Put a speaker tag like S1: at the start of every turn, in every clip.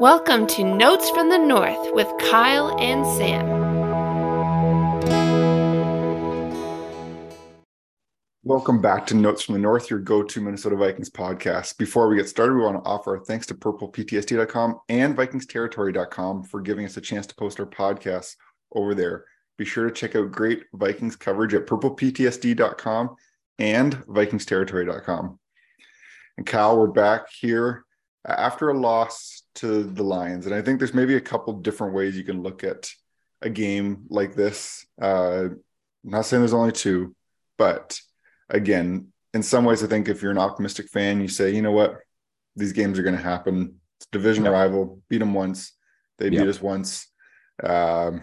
S1: Welcome to Notes from the North with Kyle and Sam.
S2: Welcome back to Notes from the North, your go to Minnesota Vikings podcast. Before we get started, we want to offer our thanks to purpleptsd.com and vikingsterritory.com for giving us a chance to post our podcasts over there. Be sure to check out great Vikings coverage at purpleptsd.com and vikingsterritory.com. And Kyle, we're back here after a loss to the Lions. And I think there's maybe a couple different ways you can look at a game like this. Uh, I'm not saying there's only two, but again, in some ways, I think if you're an optimistic fan, you say, you know what, these games are going to happen. It's division rival, beat them once, they beat us once. Um,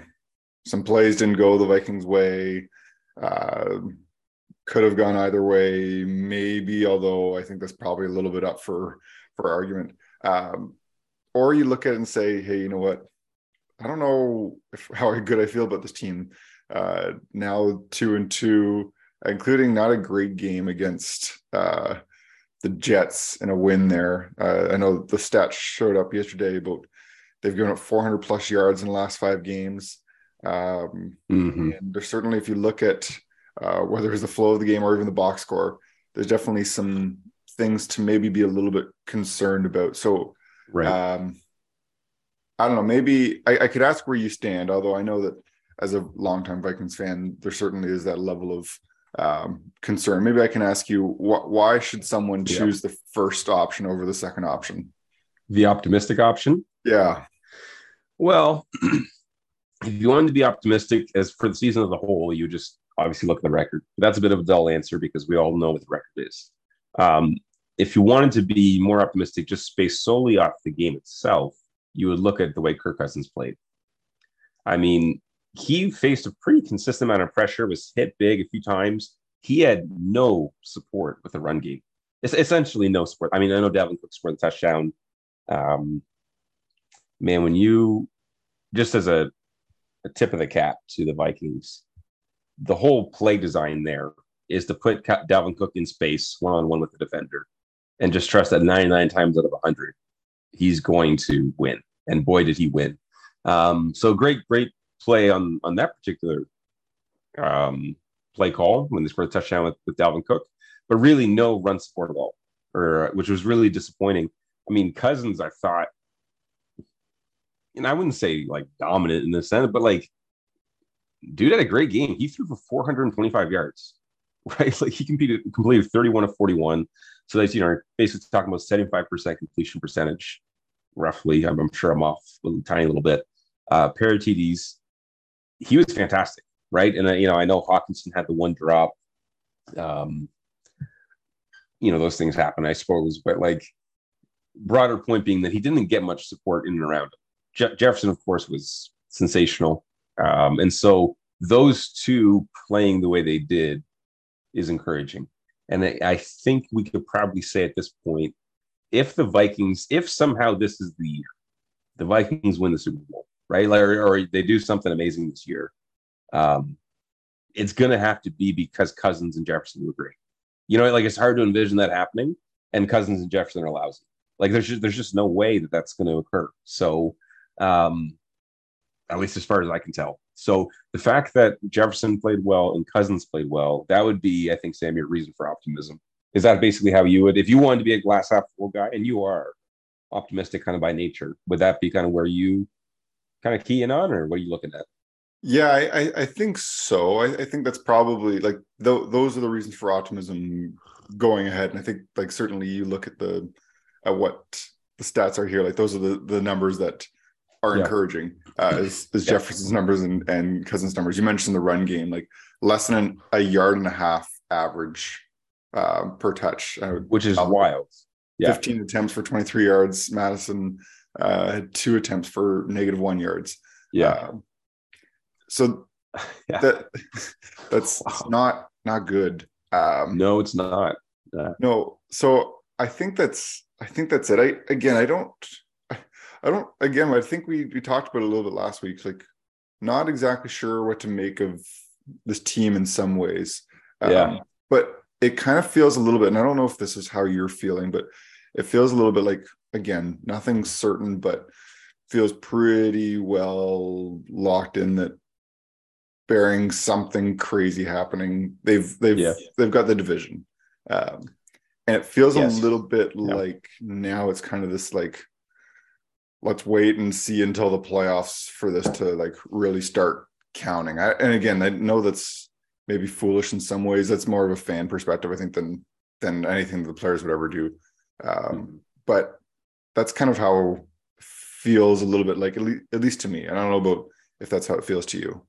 S2: some plays didn't go the Vikings' way. Uh, could have gone either way, maybe. Although I think that's probably a little bit up for for argument. Um, or you look at it and say, hey, you know what? I don't know if, how good I feel about this team. Uh, now two and two, including not a great game against uh, the Jets and a win there. Uh, I know the stats showed up yesterday, but they've given up 400 plus yards in the last five games. Um, mm-hmm. And there's certainly, if you look at uh, whether it's the flow of the game or even the box score, there's definitely some things to maybe be a little bit concerned about. So, right. um, I don't know. Maybe I, I, could ask where you stand, although I know that as a longtime Vikings fan, there certainly is that level of um, concern. Maybe I can ask you wh- why should someone choose yeah. the first option over the second option?
S3: The optimistic option?
S2: Yeah.
S3: Well, if you wanted to be optimistic as for the season as a whole, you just obviously look at the record. That's a bit of a dull answer because we all know what the record is. Um, if you wanted to be more optimistic, just based solely off the game itself, you would look at the way Kirk Cousins played. I mean, he faced a pretty consistent amount of pressure, was hit big a few times. He had no support with the run game. It's essentially no support. I mean, I know Dalvin Cook scored the touchdown. Um, man, when you just as a, a tip of the cap to the Vikings, the whole play design there is to put Dalvin Cook in space one on one with the defender and just trust that 99 times out of 100, he's going to win. And boy, did he win. Um, so great, great play on, on that particular um, play call when they scored a touchdown with, with Dalvin Cook, but really no run support at all, or which was really disappointing. I mean, Cousins, I thought, and I wouldn't say like dominant in the sense, but like, dude had a great game. He threw for 425 yards, right? Like he competed, completed 31 of 41. So that's, you know, basically talking about 75% completion percentage, roughly. I'm, I'm sure I'm off a tiny little bit. Uh, pair of TDs, he was fantastic, right? And, uh, you know, I know Hockenson had the one drop. Um, you know, those things happen, I suppose. But like, broader point being that he didn't get much support in and around him. Je- Jefferson, of course, was sensational. Um, and so those two playing the way they did is encouraging. And I think we could probably say at this point, if the Vikings, if somehow this is the year, the Vikings win the Super Bowl, right? Like, or, or they do something amazing this year, um, it's going to have to be because Cousins and Jefferson were great. You know, like it's hard to envision that happening, and Cousins and Jefferson are lousy. Like there's just, there's just no way that that's going to occur. So, um, at least as far as I can tell. So the fact that Jefferson played well and Cousins played well, that would be, I think, Sam, your reason for optimism. Is that basically how you would, if you wanted to be a glass half full guy, and you are optimistic kind of by nature, would that be kind of where you kind of key in on, or what are you looking at?
S2: Yeah, I, I think so. I, I think that's probably like th- those are the reasons for optimism going ahead. And I think like certainly you look at the at what the stats are here, like those are the the numbers that are yeah. encouraging uh, as, as yeah. Jefferson's numbers and, and Cousins' numbers. You mentioned the run game, like less than an, a yard and a half average uh, per touch, uh,
S3: which is wild.
S2: Yeah. 15 attempts for 23 yards. Mattison uh, had two attempts for negative one yards.
S3: Yeah. Uh,
S2: so that that's wow. not not good.
S3: Um, no, it's not.
S2: No. So I think that's I think that's it. I again I don't I don't. Again, I think we we talked about a little bit last week. Like, not exactly sure what to make of this team in some ways.
S3: Yeah. Um,
S2: but it kind of feels a little bit, and I don't know if this is how you're feeling, but it feels a little bit like again, nothing's certain, but feels pretty well locked in that bearing something crazy happening, they've they've
S3: Yeah.
S2: they've got the division. Um, and it feels
S3: Yes.
S2: a little bit
S3: Yeah.
S2: like now it's kind of this like let's wait and see until the playoffs for this to like really start counting. I, and again, I know that's maybe foolish in some ways. That's more of a fan perspective, I think, than than anything the players would ever do. Um, but that's kind of how it feels a little bit like at least, at least to me. I don't know about if that's how it feels to you.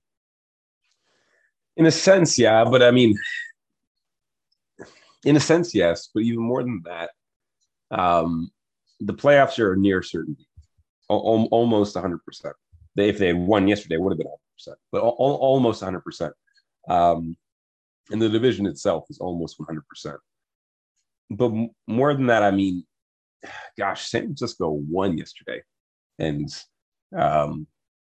S3: In a sense, yeah, but I mean, in a sense, yes, but even more than that, um, the playoffs are near certainty, almost 100%. If they won yesterday, it would have been 100%, but al- al- almost 100%. Um, and the division itself is almost 100%. But more than that, I mean, gosh, San Francisco won yesterday and um,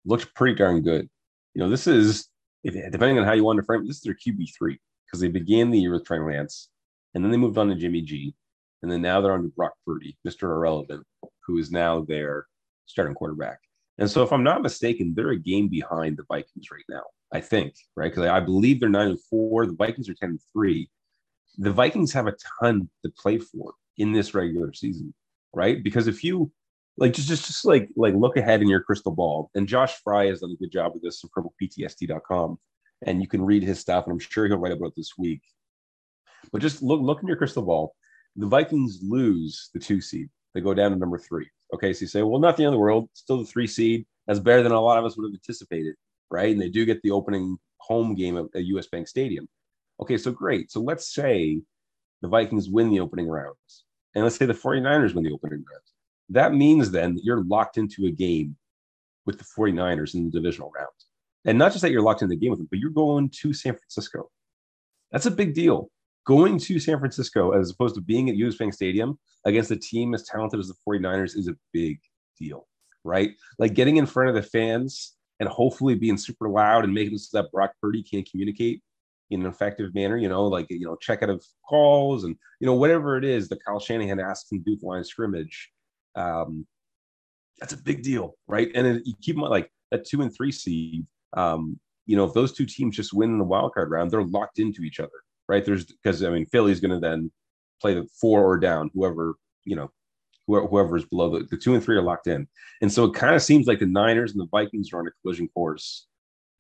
S3: looked pretty darn good. You know, this is, if, depending on how you want to frame it, this is their QB3 because they began the year with Trey Lance and then they moved on to Jimmy G. And then now they're on to Brock Purdy, Mr. Irrelevant, who is now their starting quarterback. And so, if I'm not mistaken, they're a game behind the Vikings right now, I think, right? Because I believe they're nine and four. The Vikings are 10 and three. The Vikings have a ton to play for in this regular season, right? Because if you like just just just like like look ahead in your crystal ball, and Josh Fry has done a good job with this from purpleptsd.com, and you can read his stuff, and I'm sure he'll write about this week. But just look look in your crystal ball. The Vikings lose the two seed. They go down to number three. Okay, so you say, well, not the end of the world. Still the three seed. That's better than a lot of us would have anticipated, right? And they do get the opening home game at, at US Bank Stadium. Okay, so great. So let's say the Vikings win the opening rounds. And let's say the 49ers win the opening rounds. That means then that you're locked into a game with the 49ers in the divisional round. And not just that you're locked in the game with them, but you're going to San Francisco. That's a big deal. Going to San Francisco as opposed to being at US Bank Stadium against a team as talented as the 49ers is a big deal, right? Like getting in front of the fans and hopefully being super loud and making so that Brock Purdy can't communicate in an effective manner, you know, like, you know, check out of calls and, you know, whatever it is that Kyle Shanahan asks him to do the line of scrimmage. Um, that's a big deal, right? And it, you keep in mind, like that two and three seed. Um, you know, if those two teams just win in the wild card round, they're locked into each other, right? There's because I mean, Philly's going to then play the four or down, whoever you know, whoever, whoever is below the, the two and three are locked in, and so it kind of seems like the Niners and the Vikings are on a collision course.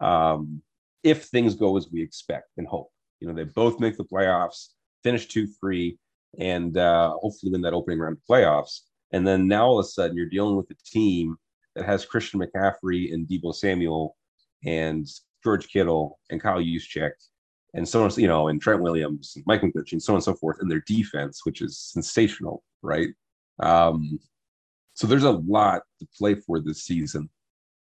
S3: Um, if things go as we expect and hope, you know, they both make the playoffs, finish two three, and uh, hopefully win that opening round of playoffs. And then now all of a sudden you're dealing with a team that has Christian McCaffrey and Deebo Samuel and George Kittle and Kyle Juszczyk and so on, you know, and Trent Williams, Mike McGlinchey, and so on and so forth, and their defense, which is sensational, right? Um, so there's a lot to play for this season,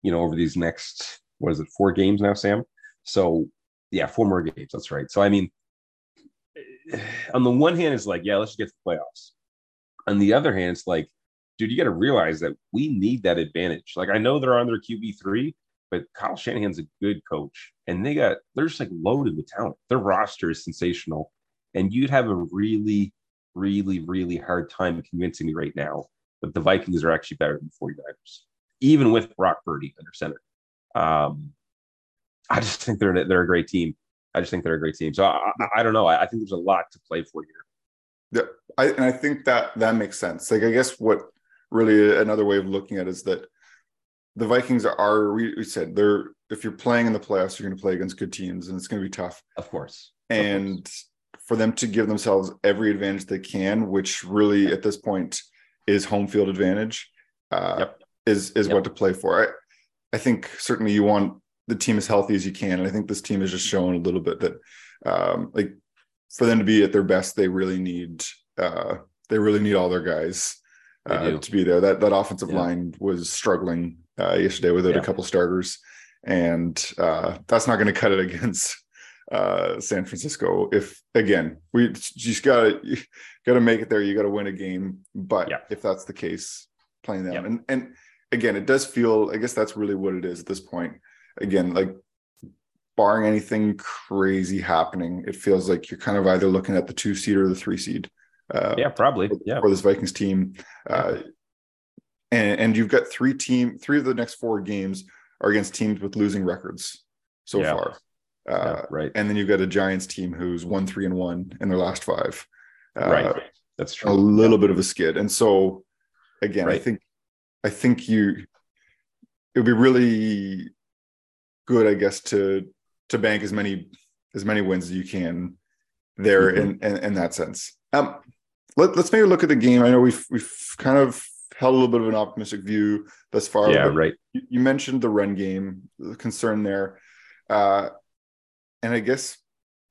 S3: you know, over these next, what is it, four games now, Sam? So yeah, four more games. That's right. So I mean, on the one hand, it's like, yeah, let's just get to the playoffs. On the other hand, it's like, dude, you got to realize that we need that advantage. Like I know they're on their QB three, but Kyle Shanahan's a good coach, and they got they're just like loaded with talent. Their roster is sensational, and you'd have a really, really, really hard time convincing me right now that the Vikings are actually better than the 49ers, even with Brock Purdy under center. Um, I just think they're they're a great team. I just think they're a great team. So I, I, I don't know. I, I think there's a lot to play for here.
S2: Yeah, I, and I think that that makes sense. Like, I guess what really another way of looking at it is that the Vikings are. We, said they're. If you're playing in the playoffs, you're going to play against good teams, and it's going to be tough.
S3: Of course. Of
S2: And
S3: course.
S2: for them to give themselves every advantage they can, which really at this point is home field advantage, uh,
S3: Yep.
S2: is is
S3: Yep.
S2: what to play for. I, I think certainly you want the team as healthy as you can, and I think this team has just shown a little bit that, um, like, for them to be at their best, they really need uh, they really need all their guys uh, to be there. That that offensive
S3: Yeah.
S2: line was struggling uh, yesterday without
S3: Yeah.
S2: a couple starters, and uh, that's not going to cut it against uh, San Francisco. If again, we just gotta gotta make it there. You gotta win a game. But
S3: Yeah.
S2: if that's the case, playing them
S3: Yeah.
S2: and and again, it does feel. I guess that's really what it is at this point. Again, like barring anything crazy happening, it feels like you're kind of either looking at the two seed or the three seed. Uh,
S3: Yeah, probably. Yeah.
S2: for this Vikings team. Uh, and, and you've got three team, three of the next four games are against teams with losing records so
S3: Yeah.
S2: far. Uh,
S3: Yeah, right.
S2: And then you've got a Giants team who's one, three, and one in their last five. Uh,
S3: right. That's true.
S2: A little bit of a skid. And so, again, I think, I think you, it would be really good, I guess, to to bank as many as many wins as you can there
S3: Mhm.
S2: in, in in that sense. Um, let, let's maybe look at the game. I know we've we've kind of held a little bit of an optimistic view thus far.
S3: yeah, right.
S2: you mentioned the run game, the concern there, uh, and I guess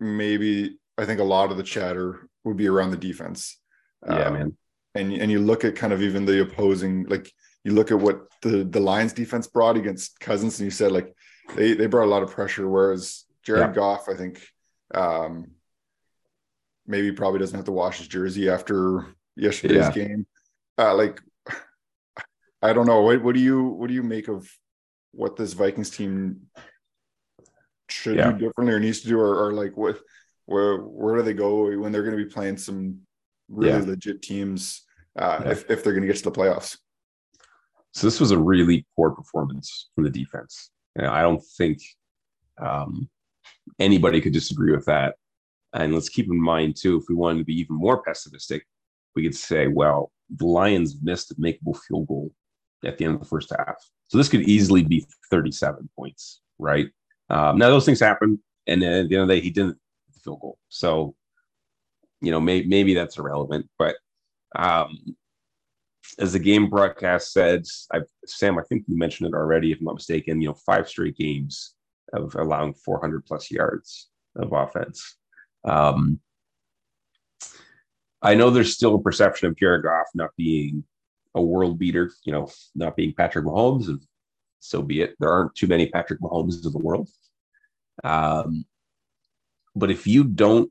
S2: maybe I think a lot of the chatter would be around the defense.
S3: Yeah,
S2: Um,
S3: man.
S2: and and you look at kind of even the opposing like you look at what the the Lions defense brought against Cousins and you said like they they brought a lot of pressure whereas Jared
S3: Yeah.
S2: Goff I think um maybe probably doesn't have to wash his jersey after yesterday's
S3: Yeah.
S2: game uh like I don't know what what do you what do you make of what this Vikings team should
S3: Yeah.
S2: do differently or needs to do or, or like what where where do they go when they're going to be playing some really
S3: Yeah.
S2: legit teams uh,
S3: Yeah.
S2: if, if they're going to get to the playoffs.
S3: So this was a really poor performance from the defense. And I don't think um, anybody could disagree with that. And let's keep in mind too, if we wanted to be even more pessimistic, we could say, well, the Lions missed a makeable field goal at the end of the first half. So this could easily be 37 points, right? Um, now those things happen, and then at the end of the day, he didn't field goal. So, you know, may, maybe that's irrelevant. But um, as the game broadcast said, I, Sam, I think you mentioned it already, if I'm not mistaken. You know, five straight games of allowing 400 plus yards of offense. Um, I know there's still a perception of Jared Goff not being a world beater, you know, not being Patrick Mahomes, and so be it. There aren't too many Patrick Mahomes in the world. Um, but if you don't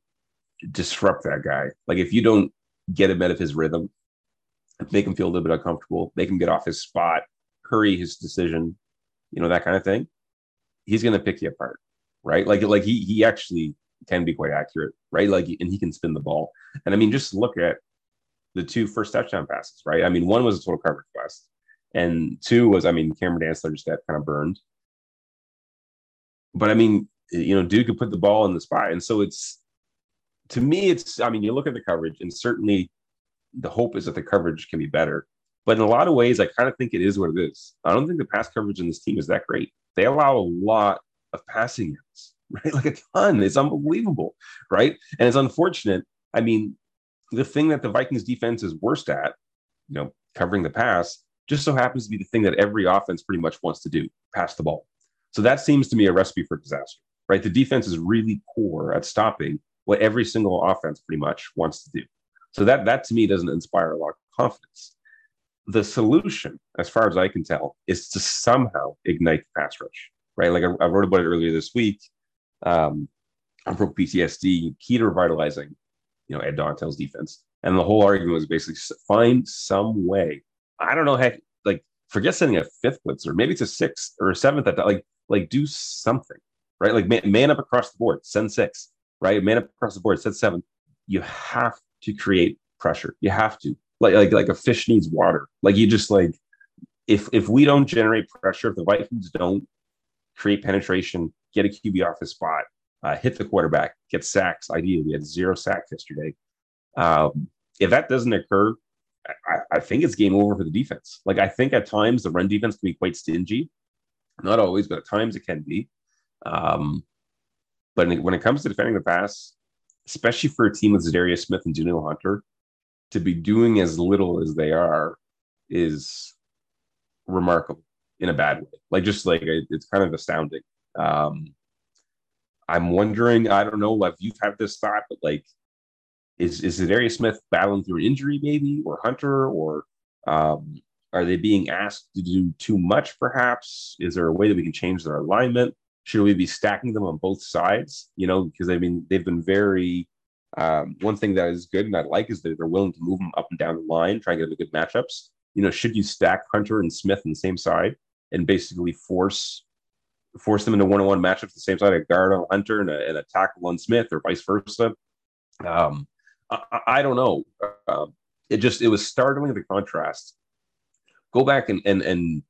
S3: disrupt that guy, like if you don't get him out of his rhythm, make him feel a little bit uncomfortable, make him get off his spot, hurry his decision, you know, that kind of thing, he's going to pick you apart, right? Like, like he he actually can be quite accurate, right? Like, and he can spin the ball. And I mean, just look at the two first touchdown passes, right? I mean, one was a total coverage quest, and two was, I mean, Cameron Dantzler just got kind of burned. But I mean, you know, Duke could put the ball in the spot, and so it's to me, it's. I mean, you look at the coverage, and certainly the hope is that the coverage can be better. But in a lot of ways, I kind of think it is what it is. I don't think the pass coverage in this team is that great. They allow a lot of passing yards, right? Like a ton. It's unbelievable, right? And it's unfortunate. I mean, the thing that the Vikings defense is worst at, you know, covering the pass, just so happens to be the thing that every offense pretty much wants to do pass the ball. So that seems to me a recipe for disaster, right? The defense is really poor at stopping what every single offense pretty much wants to do. So that that to me doesn't inspire a lot of confidence. The solution, as far as I can tell, is to somehow ignite the pass rush, right? Like I, I wrote about it earlier this week. Um, on Pro PTSD, key to revitalizing, you know, Ed Donatell's defense, and the whole argument was basically find some way. I don't know, heck, like forget sending a fifth blitzer, maybe it's a sixth or a seventh. At that, like, like do something, right? Like man, man up across the board, send six, right? Man up across the board, send seven. You have to create pressure. You have to like like like a fish needs water. Like you just like if if we don't generate pressure, if the Vikings don't create penetration, get a QB off his spot, uh, hit the quarterback, get sacks. Ideally, we had zero sacks yesterday. Um, if that doesn't occur, I, I think it's game over for the defense. Like I think at times the run defense can be quite stingy. Not always, but at times it can be. Um, but when it comes to defending the pass, especially for a team with Za'Darius Smith and Danielle Hunter, to be doing as little as they are is remarkable in a bad way. Like just like it- it's kind of astounding. Um, I'm wondering, I don't know if you've had this thought, but like, is is Za'Darius Smith battling through an injury, maybe, or Hunter, or um, are they being asked to do too much? Perhaps is there a way that we can change their alignment? Should we be stacking them on both sides? You know, because I mean, they've been very. Um, one thing that is good and I like is that they're willing to move them up and down the line, try and get the good matchups. You know, should you stack Hunter and Smith on the same side and basically force force them into one-on-one matchups the same side, a guard on Hunter and a, and a tackle on Smith, or vice versa? Um, I, I- don't know. Um, it just it was startling the contrast go back and and and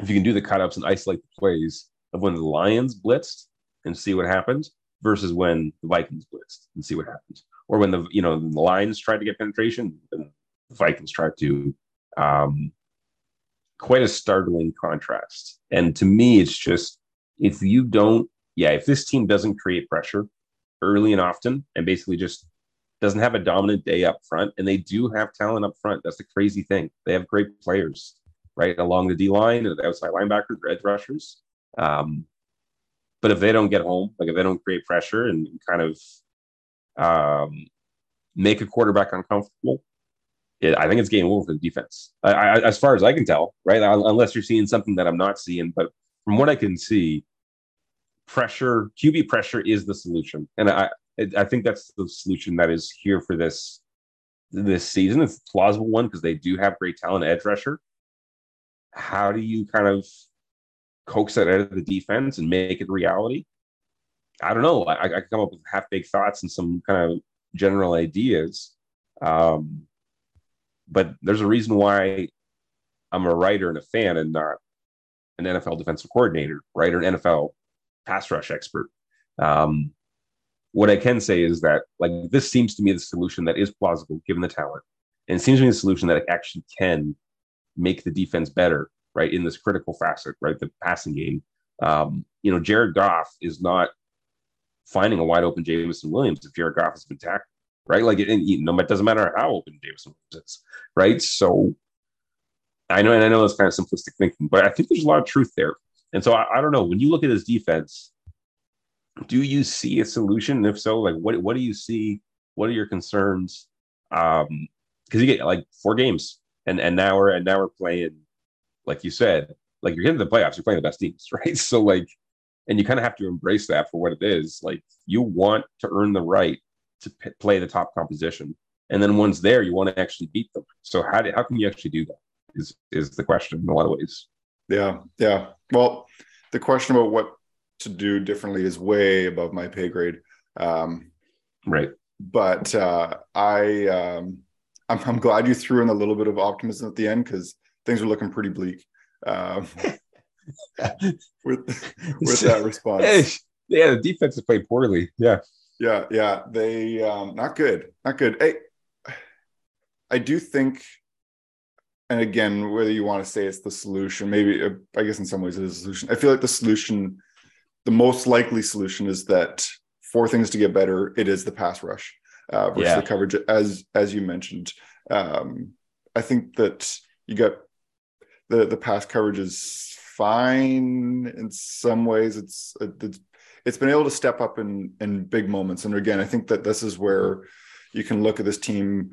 S3: if you can do the cut-ups and isolate the plays of when the Lions blitzed and see what happened versus when the Vikings blitzed and see what happened, or when the you know the Lions tried to get penetration and the Vikings tried to. Um, quite a startling contrast. And to me, it's just if you don't, yeah, if this team doesn't create pressure early and often, and basically just doesn't have a dominant day up front, and they do have talent up front. That's the crazy thing. They have great players right along the D line and the outside linebackers, edge rushers. Um, but if they don't get home, like if they don't create pressure and kind of um, make a quarterback uncomfortable, it, I think it's game over for the defense. I, I, as far as I can tell, right? Unless you're seeing something that I'm not seeing, but from what I can see, pressure, QB pressure is the solution, and I, I think that's the solution that is here for this this season. It's a plausible one because they do have great talent edge rusher. How do you kind of coax that out of the defense and make it reality? I don't know. I, I come up with half baked thoughts and some kind of general ideas. Um, but there's a reason why I'm a writer and a fan and not an NFL defensive coordinator, right? Or an NFL pass rush expert. Um, what I can say is that like this seems to me the solution that is plausible given the talent, and it seems to me the solution that actually can make the defense better, right? In this critical facet, right? The passing game. Um, you know, Jared Goff is not finding a wide open Jameson Williams if Jared Goff has been tackled, right? Like it, it, no, it doesn't matter how open Williams is, right? So I know, and I know that's kind of simplistic thinking, but I think there's a lot of truth there. And so I, I don't know. When you look at his defense, do you see a solution? And if so, like what what do you see? What are your concerns? Um, because you get like four games, and and now we're and now we're playing, like you said, like you're getting the playoffs. You're playing the best teams, right? So like, and you kind of have to embrace that for what it is. Like you want to earn the right to p- play the top composition, and then once there, you want to actually beat them. So how do, how can you actually do that? Is is the question in a lot of ways.
S2: Yeah, yeah. Well, the question about what to do differently is way above my pay grade. Um,
S3: right.
S2: But uh, I, um, I'm, I'm, glad you threw in a little bit of optimism at the end because things are looking pretty bleak um, with with that response.
S3: Yeah, the defense has played poorly. Yeah.
S2: Yeah, yeah. They um, not good, not good. Hey, I do think and again, whether you want to say it's the solution, maybe uh, I guess in some ways it is a solution. I feel like the solution the most likely solution is that for things to get better, it is the pass rush uh, versus yeah. the coverage, as as you mentioned. Um, I think that you got the the pass coverage is fine in some ways. It's it's it's been able to step up in in big moments, and again, I think that this is where you can look at this team.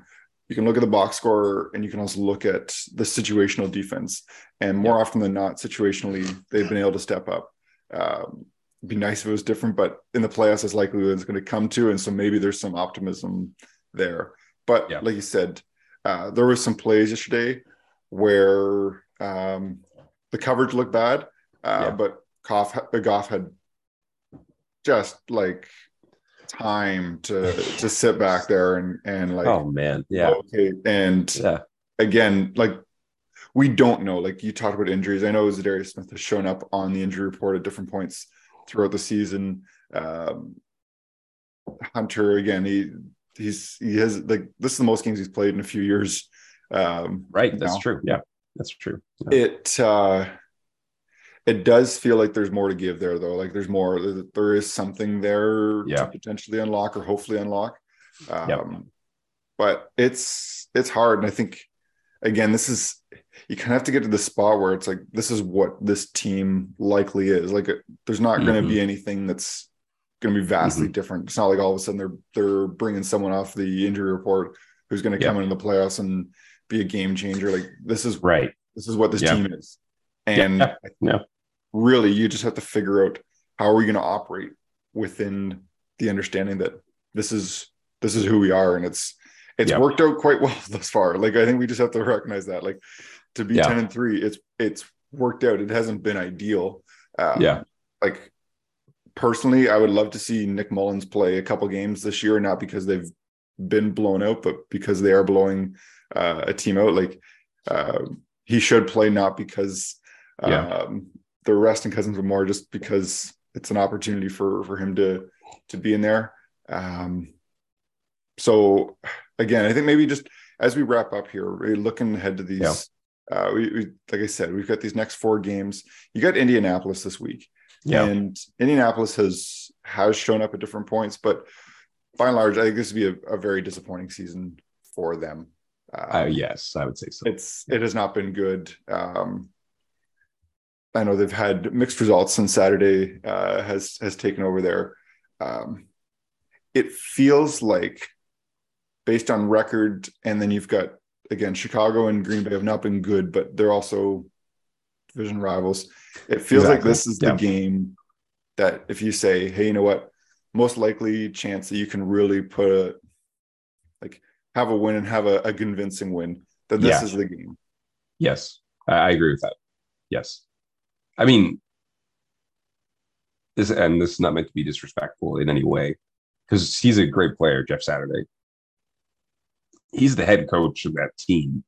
S2: You can look at the box score, and you can also look at the situational defense. And more yeah. often than not, situationally, they've been able to step up. Um, be nice if it was different, but in the playoffs, it's likely it's going to come to, and so maybe there's some optimism there. But yeah. like you said, uh, there was some plays yesterday where um, the coverage looked bad, uh, yeah. but Goff, the Goff had just like time to to sit back there and and like
S3: oh man yeah
S2: okay and yeah again like we don't know like you talked about injuries i know Za'Darius Smith has shown up on the injury report at different points throughout the season. Um, Hunter again, he he's he has like this is the most games he's played in a few years. Um,
S3: right, that's now. true. Yeah, that's true.
S2: Yeah. It uh, it does feel like there's more to give there though. Like there's more. There is something there yeah. to potentially unlock or hopefully unlock. Um, yep. But it's it's hard, and I think again this is you kind of have to get to the spot where it's like this is what this team likely is. Like there's not mm-hmm. going to be anything that's going to be vastly mm-hmm. different. It's not like all of a sudden they're they're bringing someone off the injury report who's going to come into the playoffs and be a game changer. Like this is
S3: right.
S2: This is what this team is, and. Yeah. Really, you just have to figure out how are we going to operate within the understanding that this is this is who we are, and it's it's yep. worked out quite well thus far. Like I think we just have to recognize that. Like to be yeah. 10 and 3 it's it's worked out it hasn't been ideal
S3: um, yeah
S2: like personally i would love to see nick mullens play a couple games this year not because they've been blown out but because they are blowing uh, a team out like uh, he should play not because
S3: Yeah.
S2: um, they're resting Cousins, but more just because it's an opportunity for for him to to be in there. Um, so again, I think maybe just as we wrap up here, we're looking ahead to these.
S3: Yeah.
S2: Uh, we, we like I said, we've got these next four games. You got Indianapolis this week.
S3: Yeah.
S2: And Indianapolis has has shown up at different points, but by and large, I think this would be a, a very disappointing season for them.
S3: Uh,
S2: Um,
S3: yes, I would say so.
S2: It's it has not been good. Um, I know they've had mixed results, since Saturday uh, has has taken over there. Um, it feels like, based on record, and then you've got again Chicago and Green Bay have not been good, but they're also division rivals. It feels like this is
S3: Yeah.
S2: the game that if you say, "Hey, you know what? Most likely chance that you can really put a like have a win and have a, a convincing win." That this
S3: Yeah.
S2: is the game.
S3: Yes, I agree with that. Yes, I mean this, and this is not meant to be disrespectful in any way, because he's a great player, Jeff Saturday. He's the head coach of that team.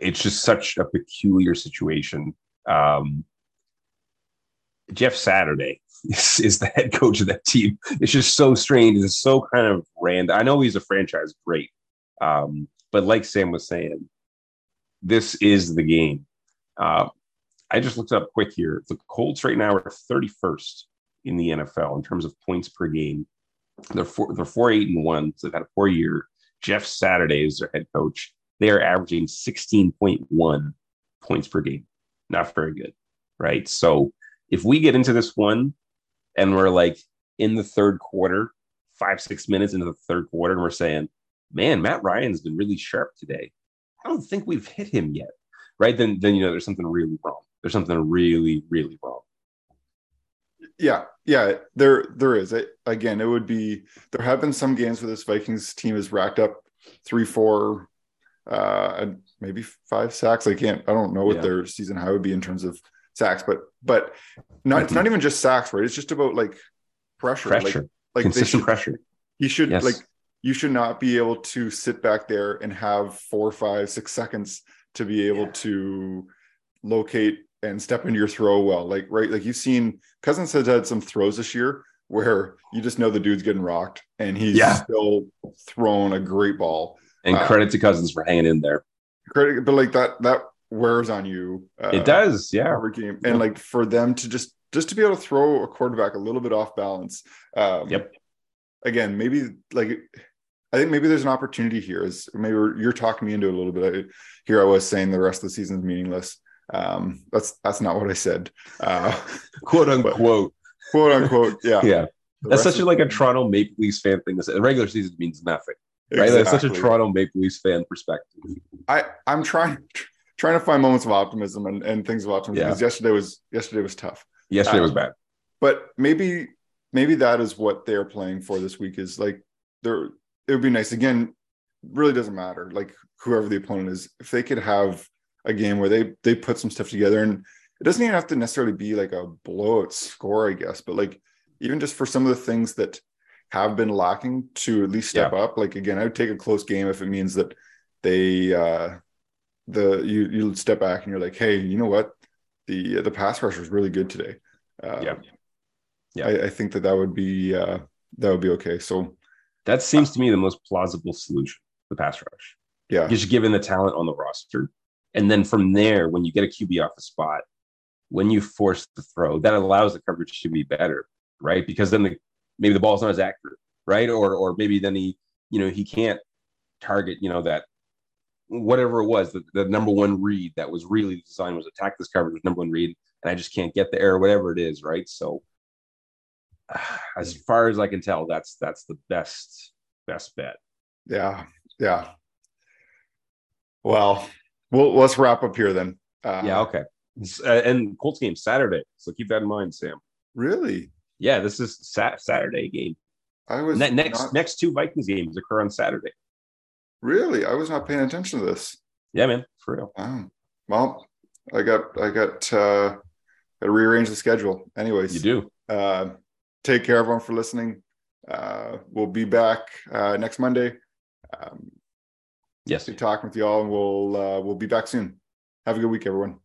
S3: It's just such a peculiar situation. Um, Jeff Saturday is, is the head coach of that team. It's just so strange. It's so kind of random. I know he's a franchise great, um, but like Sam was saying, this is the game. Uh, I just looked up quick here. The Colts right now are 31st in the NFL in terms of points per game. They're four, they're four eight and one, so they've had a four year. Jeff Saturday is their head coach. They are averaging 16.1 points per game. Not very good, right? So if we get into this one and we're like in the third quarter, five, six minutes into the third quarter, and we're saying, man, Matt Ryan's been really sharp today. I don't think we've hit him yet. Right. Then then you know there's something really wrong. There's something really, really wrong.
S2: Yeah, yeah, there there is. It, again, it would be there have been some games where this Vikings team has racked up three, four, uh, maybe five sacks. I can't. I don't know what
S3: Yeah.
S2: their season high would be in terms of sacks, but but not. It's not even just sacks, right? It's just about like pressure.
S3: Pressure.
S2: Like, like
S3: consistent
S2: should,
S3: pressure.
S2: You should
S3: Yes.
S2: like you should not be able to sit back there and have four, five, six seconds to be able to locate and step into your throw well. Like right, like you've seen Cousins has had some throws this year where you just know the dude's getting rocked and he's
S3: Yeah.
S2: still throwing a great ball.
S3: And
S2: uh,
S3: credit to Cousins for hanging in there.
S2: Credit, but like that that wears on you. Uh,
S3: it does, yeah.
S2: every game, and like for them to just just to be able to throw a quarterback a little bit off balance. Um,
S3: Yep.
S2: Again, maybe like I think maybe there's an opportunity here. Is maybe you're talking me into it a little bit. I, here I was saying the rest of the season is meaningless. Um, that's that's not what I said. Uh,
S3: Quote unquote.
S2: quote unquote. Yeah.
S3: Yeah.
S2: The
S3: That's such a like a Toronto Maple Leafs fan thing to say. The regular season means nothing. Right? That's such a Toronto Maple Leafs fan perspective.
S2: I I'm trying trying to find moments of optimism and, and things of optimism
S3: Yeah.
S2: because yesterday was yesterday was tough.
S3: Yesterday
S2: Uh,
S3: was bad.
S2: but maybe maybe that is what they're playing for this week is like they're it would be nice again really doesn't matter like whoever the opponent is if they could have a game where they they put some stuff together and it doesn't even have to necessarily be like a blowout score i guess but like even just for some of the things that have been lacking to at least step up like again i would take a close game if it means that they uh the you you step back and you're like hey you know what the the pass rush was really good today uh,
S3: Yeah. Yeah.
S2: I, I think that that would be uh, that would be okay. So
S3: That seems to me the most plausible solution, the pass rush.
S2: yeah,
S3: Just given the talent on the roster. And then from there, when you get a QB off the spot, when you force the throw, that allows the coverage to be better, right? Because then the maybe the ball's not as accurate, right? Or or maybe then he, you know, he can't target, you know, that whatever it was, the, the number one read that was really designed was attack this coverage with number one read, and I just can't get the error, whatever it is, right? So as far as I can tell, that's that's the best best bet.
S2: yeah, yeah. Well, we'll let's wrap up here then. Uh,
S3: Yeah, okay. Uh, and Colts game Saturday, so keep that in mind, Sam.
S2: Really,
S3: Yeah, this is Sat- Saturday game.
S2: I was
S3: Ne- next
S2: not,
S3: next two Vikings games occur on Saturday.
S2: really I was not paying attention to this.
S3: Yeah, man, for real.
S2: Wow. Well, I got I got uh, got to rearrange the schedule. Anyways,
S3: You do.
S2: Uh, take care, everyone, for listening. Uh, we'll be back uh, next Monday. Um,
S3: Yes.
S2: Good talking with you all, and we'll uh, we'll be back soon. Have a good week, everyone.